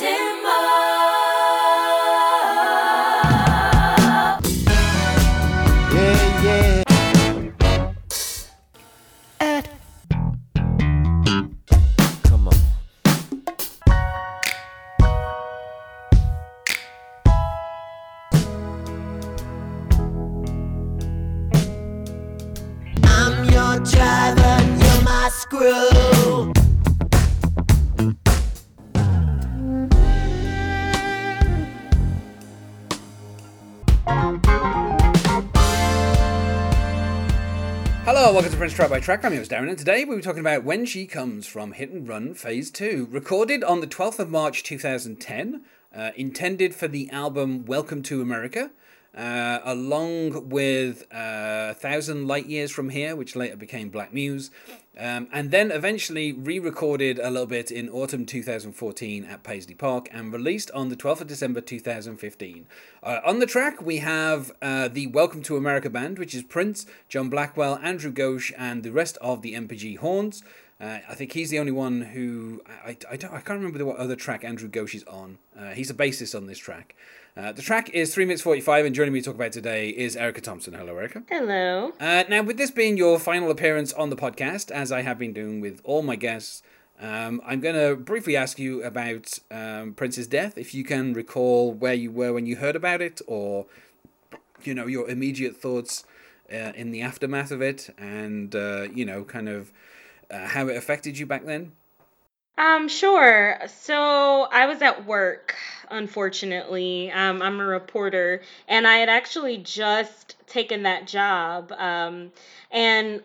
Yeah, Welcome to Prince Track by Track. I'm your host Darren, and today we'll be talking about When She Comes from Hit and Run Phase 2, recorded on the 12th of March 2010, uh, intended for the album Welcome to America, uh, along with uh, A Thousand Light Years from Here, which later became Black Muse, um, and then eventually re recorded a little bit in autumn 2014 at Paisley Park and released on the 12th of December 2015. Uh, on the track, we have uh, the Welcome to America band, which is Prince, John Blackwell, Andrew Ghosh, and the rest of the NPG Horns. Uh, I think he's the only one who I, I, I don't I can't remember what other track Andrew Ghosh is on. Uh, he's a bassist on this track. Uh, the track is three minutes forty five, and joining me to talk about today is Erica Thompson. Hello, Erica. Hello. Uh, now, with this being your final appearance on the podcast, as I have been doing with all my guests, um, I'm going to briefly ask you about um, Prince's death. If you can recall where you were when you heard about it, or you know your immediate thoughts uh, in the aftermath of it, and uh, you know kind of uh, how it affected you back then. Um, sure. So I was at work, unfortunately. Um, I'm a reporter, and I had actually just taken that job. Um, and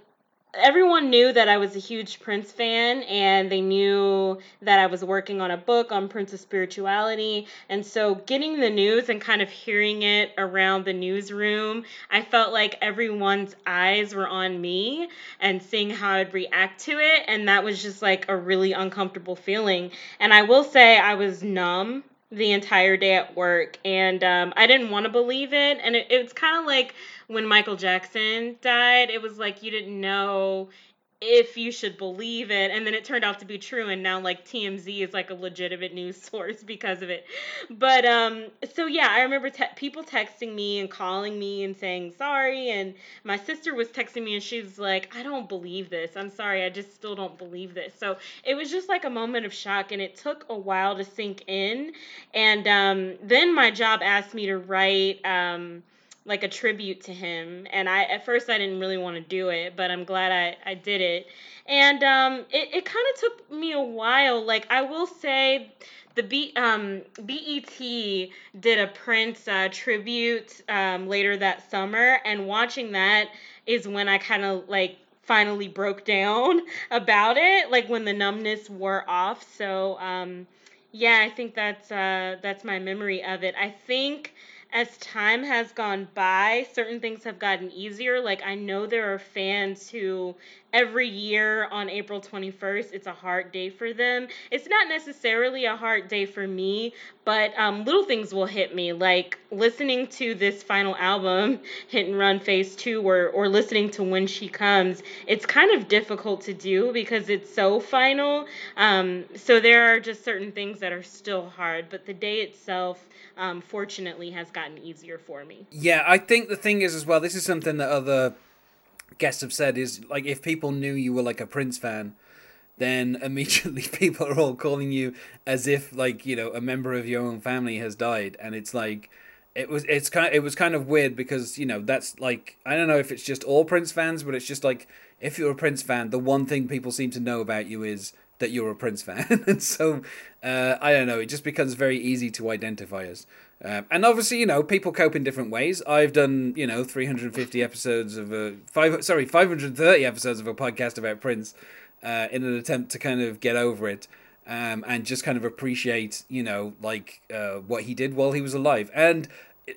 everyone knew that I was a huge Prince fan, and they knew that I was working on a book on Prince's spirituality. And so, getting the news and kind of hearing it around the newsroom, I felt like everyone's eyes were on me and seeing how I'd react to it. And that was just like a really uncomfortable feeling. And I will say, I was numb the entire day at work and um, i didn't want to believe it and it, it's kind of like when michael jackson died it was like you didn't know if you should believe it. And then it turned out to be true and now like tmz is like a legitimate news source because of it. But um so yeah i remember te- people texting me and calling me and saying sorry and my sister was texting me and she's like i don't believe this. I'm sorry. I just still don't believe this. So it was just like a moment of shock and it took a while to sink in. And um then my job asked me to write um like a tribute to him and i at first i didn't really want to do it but i'm glad i, I did it and um, it, it kind of took me a while like i will say the B, um, BET did a Prince uh, tribute um, later that summer, and watching that is when I kind of like finally broke down about it, like when the numbness wore off. So um, yeah, I think that's uh, that's my memory of it. I think as time has gone by, certain things have gotten easier. Like I know there are fans who every year on April 21st, it's a hard day for them. It's not necessarily a hard day for me, but um, little things will hit me, like listening to this final album, Hit and Run Phase 2, or, or listening to When She Comes. It's kind of difficult to do because it's so final. Um, so there are just certain things that are still hard, but the day itself, um, fortunately, has gotten easier for me. Yeah, I think the thing is as well. This is something that other guests have said is like if people knew you were like a Prince fan, then immediately people are all calling you as if like you know a member of your own family has died, and it's like it was it's kind of, it was kind of weird because you know that's like I don't know if it's just all Prince fans, but it's just like if you're a Prince fan, the one thing people seem to know about you is that you're a Prince fan, and so uh, I don't know. It just becomes very easy to identify us. Um, and obviously, you know, people cope in different ways. I've done, you know, 350 episodes of a five, sorry, 530 episodes of a podcast about Prince, uh, in an attempt to kind of get over it, um, and just kind of appreciate, you know, like uh, what he did while he was alive. And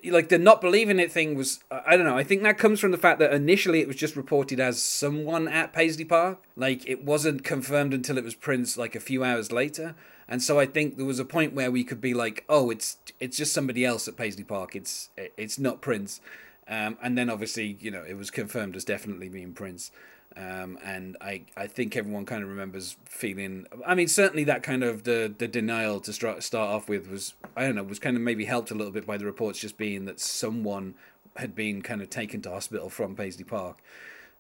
like the not believing it thing was I don't know. I think that comes from the fact that initially it was just reported as someone at Paisley Park. Like it wasn't confirmed until it was Prince like a few hours later. And so I think there was a point where we could be like, oh, it's it's just somebody else at Paisley Park. It's it's not Prince. Um, and then obviously you know it was confirmed as definitely being Prince. Um, and I, I think everyone kind of remembers feeling. I mean, certainly that kind of the, the denial to start start off with was I don't know was kind of maybe helped a little bit by the reports just being that someone had been kind of taken to hospital from Paisley Park.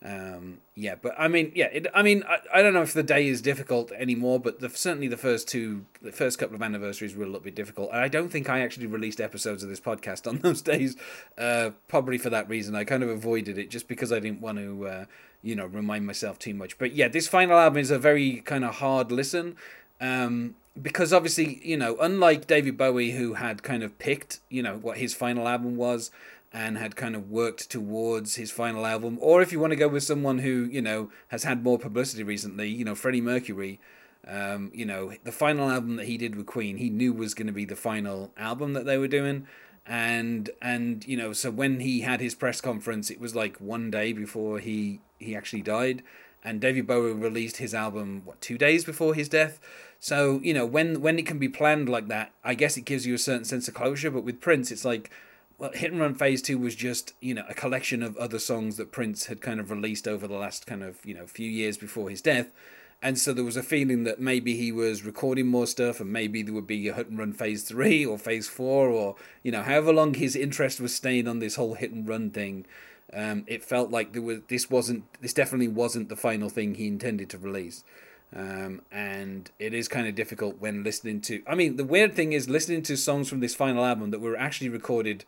Um, yeah, but I mean, yeah, it, I mean, I, I don't know if the day is difficult anymore, but the, certainly the first two, the first couple of anniversaries were a little bit difficult. And I don't think I actually released episodes of this podcast on those days, uh, probably for that reason. I kind of avoided it just because I didn't want to, uh, you know, remind myself too much. But yeah, this final album is a very kind of hard listen. Um, because obviously, you know, unlike David Bowie, who had kind of picked, you know, what his final album was, and had kind of worked towards his final album, or if you want to go with someone who you know has had more publicity recently, you know Freddie Mercury, um, you know the final album that he did with Queen, he knew was going to be the final album that they were doing, and and you know so when he had his press conference, it was like one day before he he actually died, and David Bowie released his album what two days before his death. So you know when when it can be planned like that, I guess it gives you a certain sense of closure. But with Prince, it's like well, Hit and Run Phase Two was just you know a collection of other songs that Prince had kind of released over the last kind of you know few years before his death, and so there was a feeling that maybe he was recording more stuff, and maybe there would be a Hit and Run Phase Three or Phase Four, or you know however long his interest was staying on this whole Hit and Run thing. Um, it felt like there was this wasn't this definitely wasn't the final thing he intended to release. Um, and it is kind of difficult when listening to. I mean, the weird thing is listening to songs from this final album that were actually recorded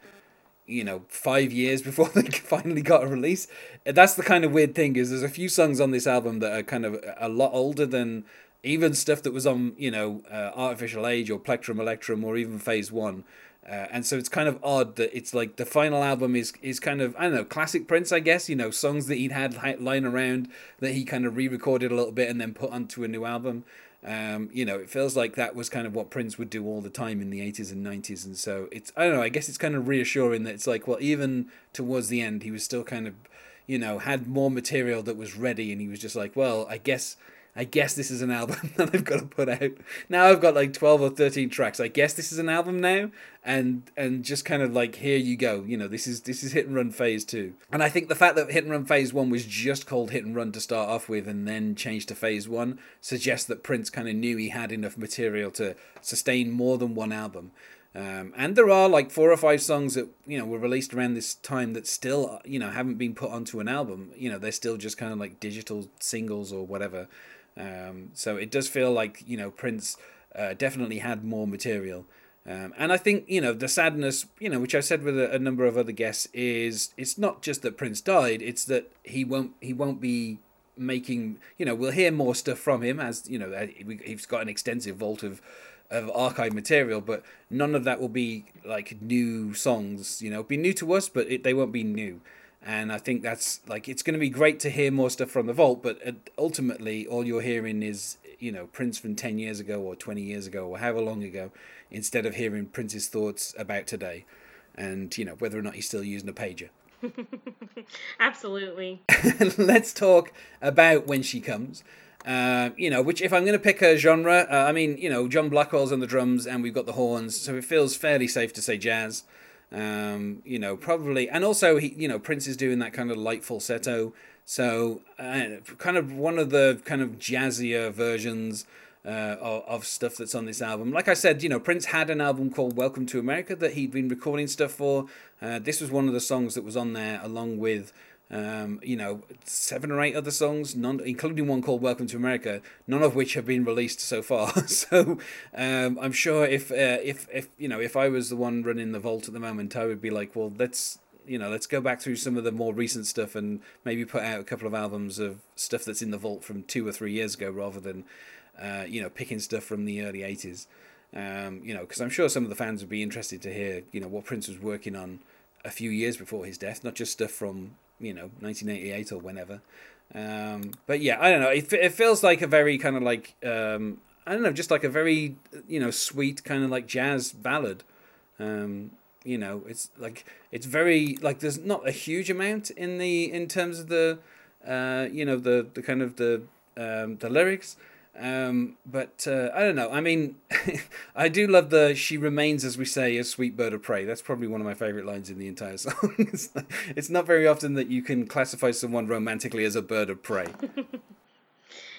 you know five years before they finally got a release. That's the kind of weird thing is there's a few songs on this album that are kind of a lot older than even stuff that was on you know uh, Art Official Age or plectrum electrum or even phase one uh, and so it's kind of odd that it's like the final album is is kind of I don't know classic Prince I guess you know songs that he'd had lying around that he kind of re-recorded a little bit and then put onto a new album um, you know, it feels like that was kind of what Prince would do all the time in the 80s and 90s. And so it's, I don't know, I guess it's kind of reassuring that it's like, well, even towards the end, he was still kind of, you know, had more material that was ready. And he was just like, well, I guess I guess this is an album that I've got to put out. Now I've got like 12 or 13 tracks. I guess this is an album now and and just kind of like here you go. You know, this is this is Hit and Run phase 2. And I think the fact that Hit and Run phase 1 was just called Hit and Run to start off with and then changed to phase 1 suggests that Prince kind of knew he had enough material to sustain more than one album. Um, and there are like four or five songs that you know were released around this time that still you know haven't been put onto an album. You know they're still just kind of like digital singles or whatever. Um, so it does feel like you know Prince uh, definitely had more material. Um, and I think you know the sadness, you know, which I've said with a, a, number of other guests, is it's not just that Prince died; it's that he won't he won't be making. You know, we'll hear more stuff from him as you know he's got an extensive vault of of archive material, but none of that will be like new songs. You know, be new to us, but it, they won't be new and I think that's like it's going to be great to hear more stuff from the vault, but uh, ultimately all you're hearing is you know Prince from ten years ago or twenty years ago or however long ago, instead of hearing Prince's thoughts about today, and you know whether or not he's still using a pager. Absolutely. Let's talk about when she comes. Uh, you know, which if I'm going to pick a genre, uh, I mean, you know, John Blackwell's on the drums and we've got the horns, so it feels fairly safe to say jazz. Um, you know, probably, and also he, you know, Prince is doing that kind of light falsetto. So, uh, kind of one of the kind of jazzier versions uh, of, of stuff that's on this album. Like I said, you know, Prince had an album called Welcome to America that he'd been recording stuff for. Uh, this was one of the songs that was on there, along with um, you know, seven or eight other songs, none, including one called "Welcome to America," none of which have been released so far. so um, I'm sure if uh, if if you know if I was the one running the vault at the moment, I would be like, well, let's you know let's go back through some of the more recent stuff and maybe put out a couple of albums of stuff that's in the vault from two or three years ago, rather than uh, you know picking stuff from the early '80s. Um, you know, because I'm sure some of the fans would be interested to hear you know what Prince was working on a few years before his death, not just stuff from you know 1988 or whenever. Um, but yeah, I don't know. It, it feels like a very kind of like um, I don't know, just like a very you know sweet kind of like jazz ballad. Um, you know, it's like it's very like there's not a huge amount in the in terms of the uh, you know the the kind of the um, the lyrics, Um, but uh, I don't know. I mean, I do love the "She remains, as we say, a sweet bird of prey." That's probably one of my favorite lines in the entire song. it's, not, it's not very often that you can classify someone romantically as a bird of prey.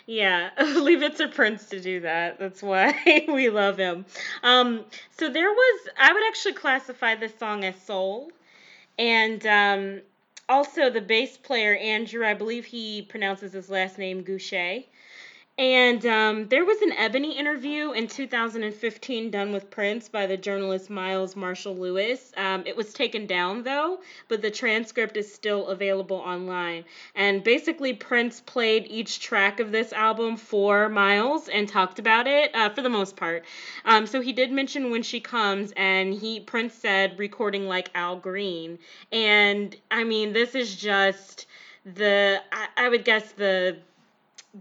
Yeah, leave it to Prince to do that. That's why we love him. Um, so there was, I would actually classify this song as soul, and um, also the bass player Andrew, I believe he pronounces his last name Goucher. And um, there was an Ebony interview in 2015 done with Prince by the journalist Miles Marshall Lewis. Um, it was taken down though, but the transcript is still available online. And basically, Prince played each track of this album for Miles and talked about it uh, for the most part. Um, so he did mention When She Comes, and he Prince said recording like Al Green. And I mean, this is just the I, I would guess the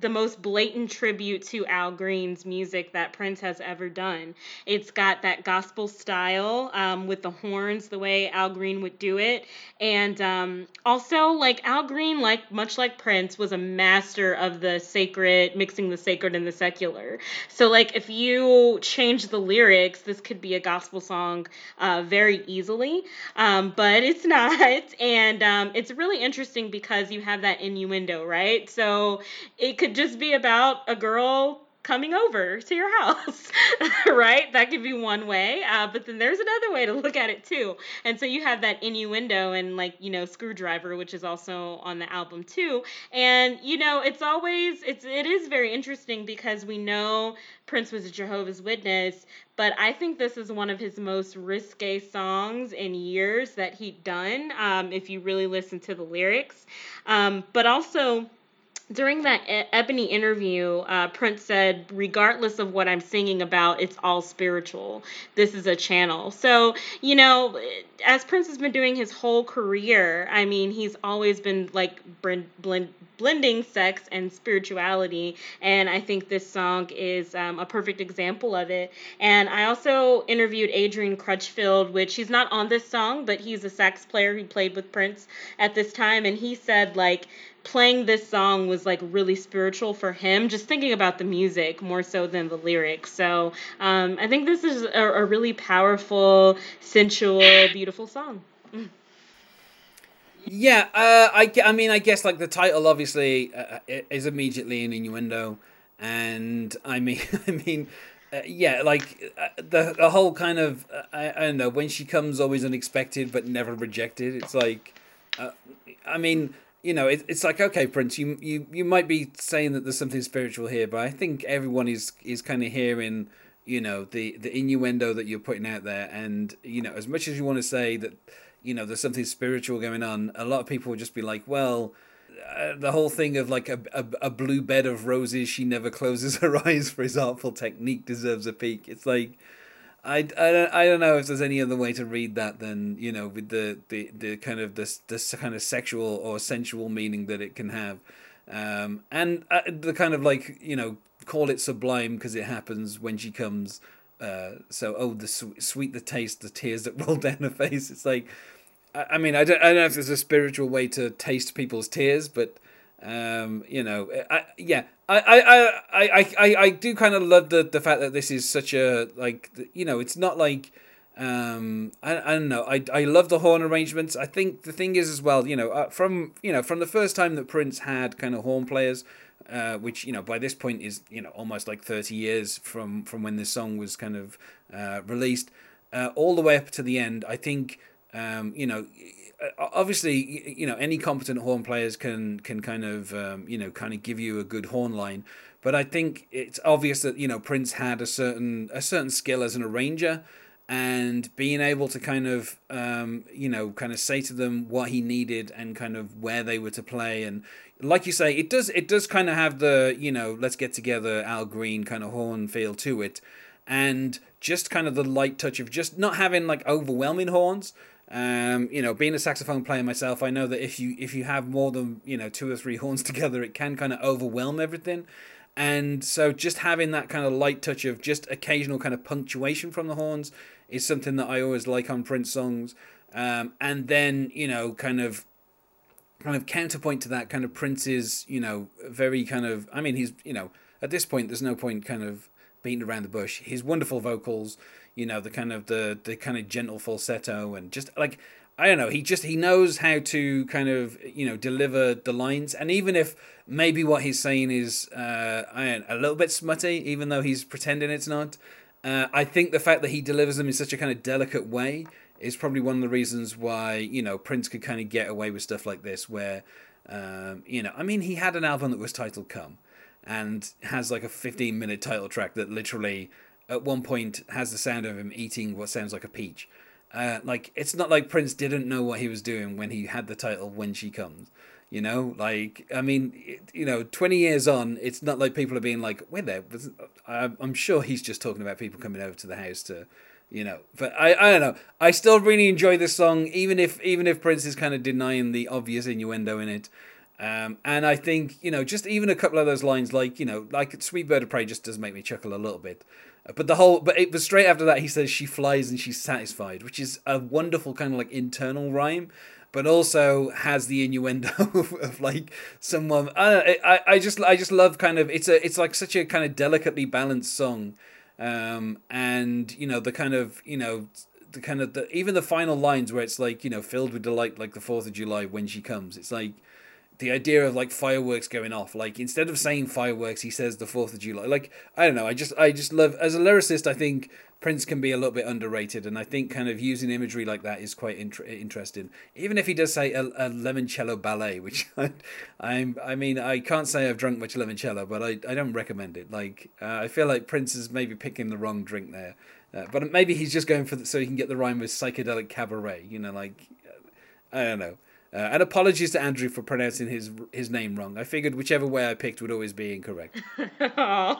the most blatant tribute to Al Green's music that Prince has ever done. It's got that gospel style um, with the horns, the way Al Green would do it, and um, also like Al Green, like much like Prince, was a master of the sacred, mixing the sacred and the secular. So like if you change the lyrics, this could be a gospel song uh, very easily, um, but it's not, and um, it's really interesting because you have that innuendo, right? So it could just be about a girl coming over to your house, right? That could be one way. Uh, but then there's another way to look at it too. And so you have that innuendo and like, you know, Screwdriver, which is also on the album too. And, you know, it's always, it's, it is very interesting because we know Prince was a Jehovah's Witness, but I think this is one of his most risque songs in years that he'd done, um, if you really listen to the lyrics. Um, but also, during that e- Ebony interview, uh, Prince said, regardless of what I'm singing about, it's all spiritual. This is a channel. So, you know, as Prince has been doing his whole career, I mean, he's always been like blend, blend, blending sex and spirituality. And I think this song is um, a perfect example of it. And I also interviewed Adrian Crutchfield, which he's not on this song, but he's a sax player who played with Prince at this time. And he said, like, playing this song was like really spiritual for him, just thinking about the music more so than the lyrics. So um, I think this is a, a really powerful, sensual, beautiful song. Yeah, uh, I, I mean, I guess like the title obviously uh, is immediately an innuendo, and I mean, I mean, uh, yeah, like uh, the the whole kind of uh, I, I don't know when she comes always unexpected but never rejected. It's like, uh, I mean, you know, it, it's like okay, Prince, you you you might be saying that there's something spiritual here, but I think everyone is is kind of hearing, you know, the the innuendo that you're putting out there, and you know, as much as you want to say that, you know, there's something spiritual going on, a lot of people will just be like, well. Uh, the whole thing of like a, a, a blue bed of roses, she never closes her eyes for his artful technique deserves a peek. It's like, I, I, don't, I don't know if there's any other way to read that than you know with the, the, the kind of this this kind of sexual or sensual meaning that it can have, um, and uh, the kind of like you know call it sublime because it happens when she comes. Uh, so oh the sweet, sweet the taste the tears that roll down her face. It's like, I, I mean I don't I don't know if there's a spiritual way to taste people's tears, but um, you know, I, yeah, I, I, I, I, I do kind of love the, the fact that this is such a like, you know, it's not like, um, I, I don't know, I, I love the horn arrangements. I think the thing is as well, you know, uh, from you know from the first time that Prince had kind of horn players, uh, which you know by this point is you know almost like thirty years from from when this song was kind of uh, released, uh, all the way up to the end. I think um, you know obviously, you know, any competent horn players can can kind of um, you know kind of give you a good horn line, but I think it's obvious that you know Prince had a certain a certain skill as an arranger, and being able to kind of um, you know kind of say to them what he needed and kind of where they were to play. And like you say, it does it does kind of have the you know let's get together Al Green kind of horn feel to it, and just kind of the light touch of just not having like overwhelming horns um, you know, being a saxophone player myself, I know that if you if you have more than you know two or three horns together, it can kind of overwhelm everything. And so, just having that kind of light touch of just occasional kind of punctuation from the horns is something that I always like on Prince songs. Um, and then you know, kind of kind of counterpoint to that kind of Prince's you know very kind of I mean he's you know at this point, there's no point kind of beating around the bush. His wonderful vocals, you know, the kind of the the kind of gentle falsetto, and just like I don't know, he just he knows how to kind of you know deliver the lines, and even if maybe what he's saying is uh, a little bit smutty, even though he's pretending it's not. Uh, I think the fact that he delivers them in such a kind of delicate way is probably one of the reasons why you know Prince could kind of get away with stuff like this, where um, you know, I mean, he had an album that was titled "Come," and has like a 15 minute title track that literally at one point has the sound of him eating what sounds like a peach. Uh, like it's not like Prince didn't know what he was doing when he had the title "When She Comes." You know, like I mean, you know, twenty years on, it's not like people are being like, "Wait there." I'm sure he's just talking about people coming over to the house to, you know. But I, I don't know. I still really enjoy this song, even if even if Prince is kind of denying the obvious innuendo in it. Um, and I think you know, just even a couple of those lines, like you know, like "Sweet Bird of Prey," just does make me chuckle a little bit. But the whole, but it was straight after that he says she flies and she's satisfied, which is a wonderful kind of like internal rhyme but also has the innuendo of, of like someone. I, I I just I just love kind of it's a it's like such a kind of delicately balanced song, um, and you know the kind of you know the kind of the even the final lines where it's like you know filled with delight like the Fourth of July when she comes. It's like the idea of like fireworks going off. Like instead of saying fireworks, he says the Fourth of July. Like I don't know. I just I just love as a lyricist. I think Prince can be a little bit underrated, and I think kind of using imagery like that is quite inter- interesting. Even if he does say a, a limoncello ballet, which I, I'm, I mean, I can't say I've drunk much limoncello, but I, I don't recommend it. Like, uh, I feel like Prince is maybe picking the wrong drink there, uh, but maybe he's just going for the, so he can get the rhyme with psychedelic cabaret. You know, like, I don't know. Uh, and apologies to Andrew for pronouncing his his name wrong. I figured whichever way I picked would always be incorrect. um,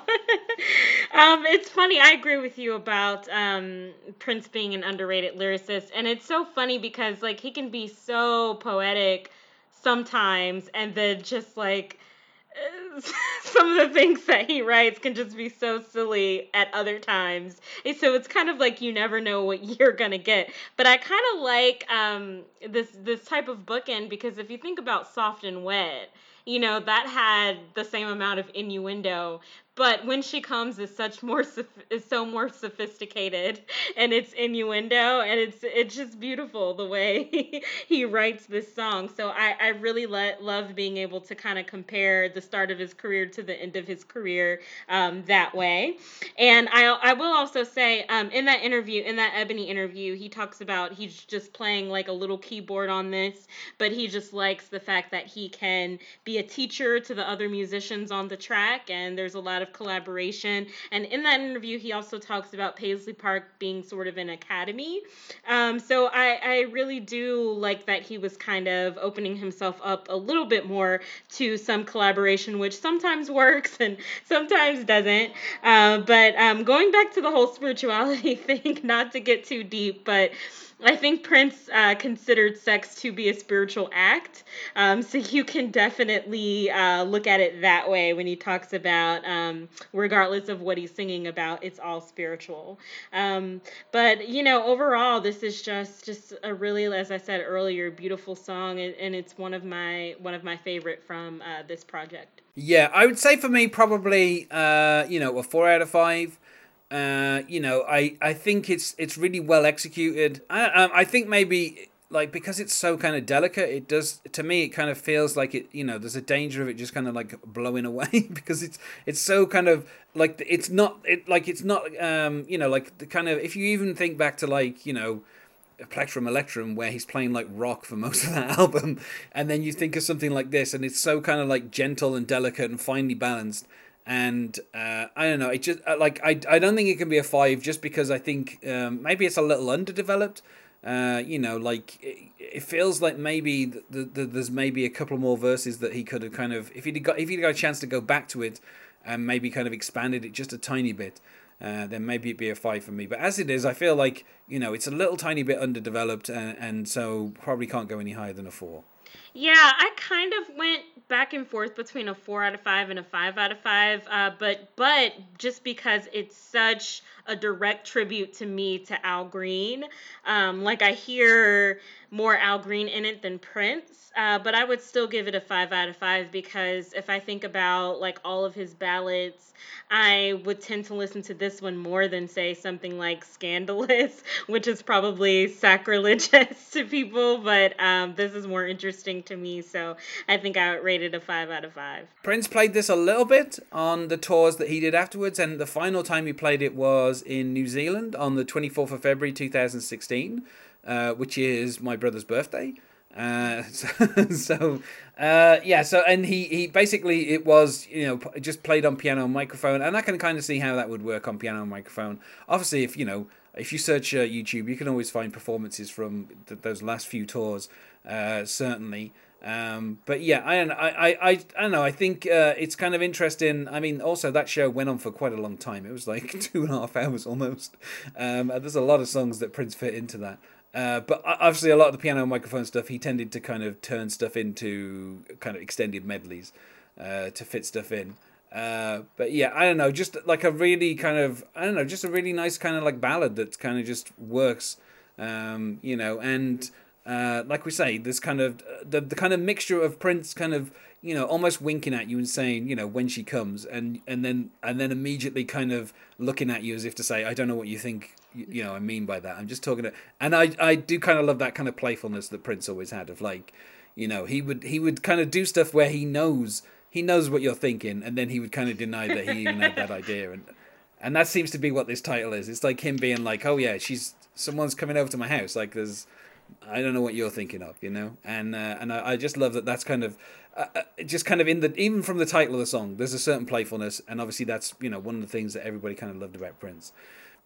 it's funny. I agree with you about um, Prince being an underrated lyricist, and it's so funny because like he can be so poetic sometimes, and then just like some of the things that he writes can just be so silly at other times. So it's kind of like you never know what you're gonna get. But I kind of like um, this this type of bookend because if you think about soft and wet, you know that had the same amount of innuendo but when she comes is such more is so more sophisticated and it's innuendo and it's it's just beautiful the way he, writes this song. So i i really le- love being able to kind of compare the start of his career to the end of his career um, that way. And i i will also say um, in that interview in that ebony interview he talks about he's just playing like a little keyboard on this but he just likes the fact that he can be a teacher to the other musicians on the track and there's a lot of collaboration. And in that interview, he also talks about Paisley Park being sort of an academy. Um, so I, I really do like that he was kind of opening himself up a little bit more to some collaboration, which sometimes works and sometimes doesn't. Uh, but um, going back to the whole spirituality thing, not to get too deep, but I think Prince uh, considered sex to be a spiritual act. Um, so you can definitely uh, look at it that way when he talks about, um, regardless of what he's singing about, it's all spiritual. Um, but you know, overall, this is just just a really, as I said earlier, beautiful song, and, and it's one of my one of my favorite from uh, this project. Yeah, I would say for me probably uh, you know a four out of five. Uh, you know, I, I think it's it's really well executed. I um, I think maybe like because it's so kind of delicate, it does to me it kind of feels like it. You know, there's a danger of it just kind of like blowing away because it's it's so kind of like it's not it like it's not um you know like the kind of if you even think back to like you know. Plectrum Electrum, where he's playing like rock for most of that album, and then you think of something like this, and it's so kind of like gentle and delicate and finely balanced and uh, I don't know. It just uh, like I, I don't think it can be a five just because I think um, maybe it's a little underdeveloped. Uh, you know, like it, it feels like maybe the, the, the, there's maybe a couple more verses that he could have kind of if he'd got if he'd got a chance to go back to it and maybe kind of expanded it just a tiny bit. Uh, then maybe it'd be a five for me. But as it is, I feel like you know it's a little tiny bit underdeveloped, and, and so probably can't go any higher than a four. Yeah, I kind of went back and forth between a four out of five and a five out of five. Uh, but but just because it's such a direct tribute to me to Al Green, um, like I hear more Al Green in it than Prince. Uh, but I would still give it a five out of five because if I think about like all of his ballads, I would tend to listen to this one more than say something like Scandalous, which is probably sacrilegious to people, but um, this is more interesting to me. So I think I would rate it a five out of five. Prince played this a little bit on the tours that he did afterwards, and the final time he played it was in New Zealand on the 24th of February 2016, uh, which is my brother's birthday. Uh, so, so uh, yeah, so and he he basically it was you know just played on piano and microphone, and I can kind of see how that would work on piano and microphone. Obviously, if you know if you search uh, YouTube, you can always find performances from th- those last few tours. Uh, certainly. Um, but yeah, I, I, I, I don't know. I think uh, it's kind of interesting. I mean, also that show went on for quite a long time. It was like two and a half hours almost. Um, there's a lot of songs that Prince fit into that. Uh, but obviously, a lot of the piano and microphone stuff, he tended to kind of turn stuff into kind of extended medleys uh, to fit stuff in. Uh, but yeah, I don't know, just like a really kind of, I don't know, just a really nice kind of like ballad that kind of just works, um, you know, and uh, like we say, this kind of the the kind of mixture of Prince kind of you know almost winking at you and saying you know when she comes and and then and then immediately kind of looking at you as if to say I don't know what you think you, you know I mean by that. I'm just talking to and I I do kind of love that kind of playfulness that Prince always had of like you know he would he would kind of do stuff where he knows he knows what you're thinking and then he would kind of deny that he even had that idea and and that seems to be what this title is. It's like him being like oh yeah she's someone's coming over to my house like there's I don't know what you're thinking of, you know, and uh, and I, I, just love that. That's kind of uh, uh, just kind of in the even from the title of the song. There's a certain playfulness, and obviously that's you know one of the things that everybody kind of loved about Prince.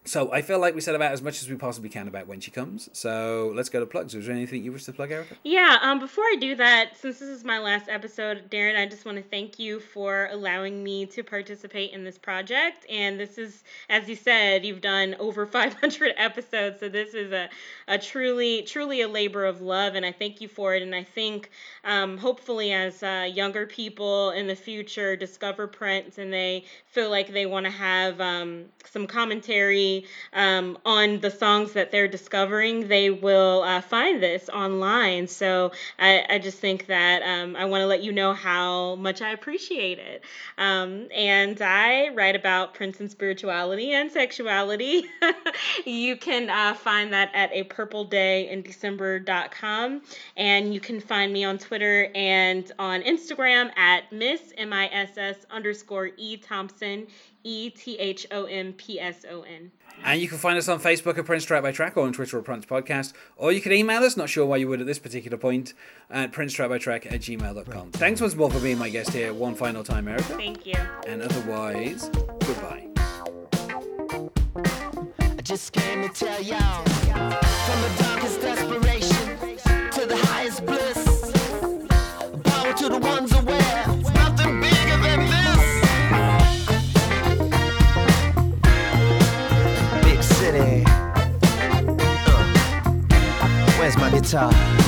So I feel like we said about as much as we possibly can about when she comes. So let's go to plugs. Is there anything you wish to plug, Erica? Yeah. Um. Before I do that, since this is my last episode, Darren, I just want to thank you for allowing me to participate in this project. And this is, as you said, you've done over 500 episodes, so this is a, a truly, truly a labor of love, and I thank you for it. And I think, um, hopefully, as uh, younger people in the future discover Prince and they feel like they want to have um, some commentary um, on the songs that they're discovering, they will uh, find this online. So I, I just think that um, I want to let you know how much I appreciate it. Um, and I write about Prince and spirituality and sexuality. you can uh, find that at a purple day in December.com. And you can find me on Twitter and on Instagram at Miss M I S S underscore E Thompson E T H O M P S O N. And you can find us on Facebook at Prince Track by Track or on Twitter at Prince Podcast. Or you can email us, not sure why you would at this particular point, at Prince Track by Track at gmail.com. Thanks once more for being my guest here one final time, Erica. Thank you. And otherwise, goodbye. I just came to tell y'all from the darkest desperation to the highest bliss. Power to the ones aware. Where's my guitar?